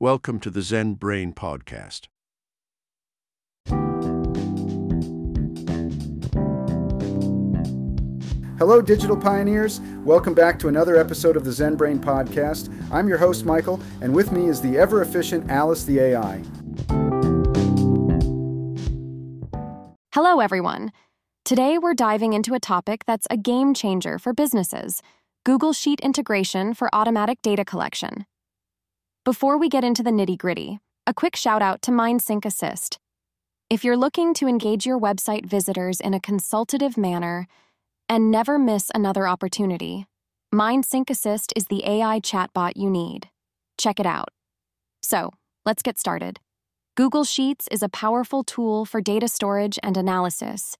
Welcome to the Zen Brain Podcast. Hello, digital pioneers. Welcome back to another episode of the Zen Brain Podcast. I'm your host, Michael, and with me is the ever efficient Alice the AI. Hello, everyone. Today, we're diving into a topic that's a game changer for businesses Google Sheet integration for automatic data collection. Before we get into the nitty gritty, a quick shout out to MindSync Assist. If you're looking to engage your website visitors in a consultative manner, and never miss another opportunity. MindSync Assist is the AI chatbot you need. Check it out. So, let's get started. Google Sheets is a powerful tool for data storage and analysis.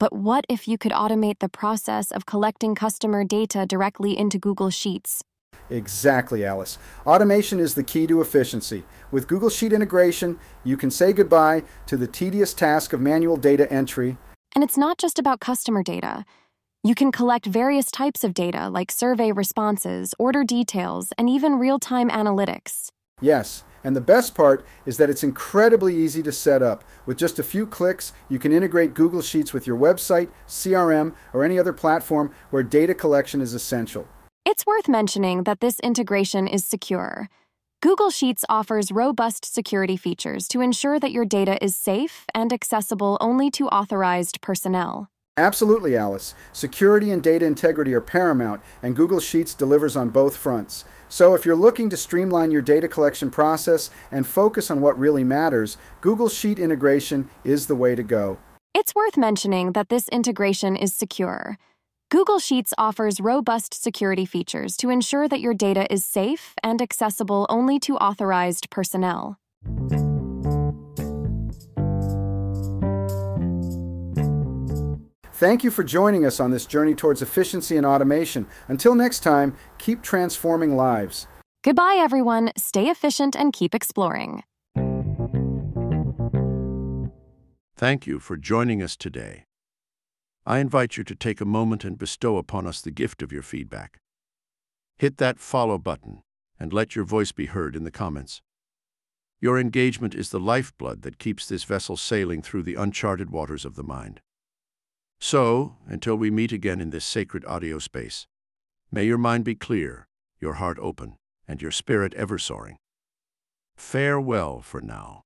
But what if you could automate the process of collecting customer data directly into Google Sheets? Exactly, Alice. Automation is the key to efficiency. With Google Sheet integration, you can say goodbye to the tedious task of manual data entry. And it's not just about customer data. You can collect various types of data like survey responses, order details, and even real time analytics. Yes, and the best part is that it's incredibly easy to set up. With just a few clicks, you can integrate Google Sheets with your website, CRM, or any other platform where data collection is essential. It's worth mentioning that this integration is secure. Google Sheets offers robust security features to ensure that your data is safe and accessible only to authorized personnel. Absolutely, Alice. Security and data integrity are paramount, and Google Sheets delivers on both fronts. So, if you're looking to streamline your data collection process and focus on what really matters, Google Sheet integration is the way to go. It's worth mentioning that this integration is secure. Google Sheets offers robust security features to ensure that your data is safe and accessible only to authorized personnel. Thank you for joining us on this journey towards efficiency and automation. Until next time, keep transforming lives. Goodbye, everyone. Stay efficient and keep exploring. Thank you for joining us today. I invite you to take a moment and bestow upon us the gift of your feedback. Hit that follow button and let your voice be heard in the comments. Your engagement is the lifeblood that keeps this vessel sailing through the uncharted waters of the mind. So, until we meet again in this sacred audio space, may your mind be clear, your heart open, and your spirit ever soaring. Farewell for now.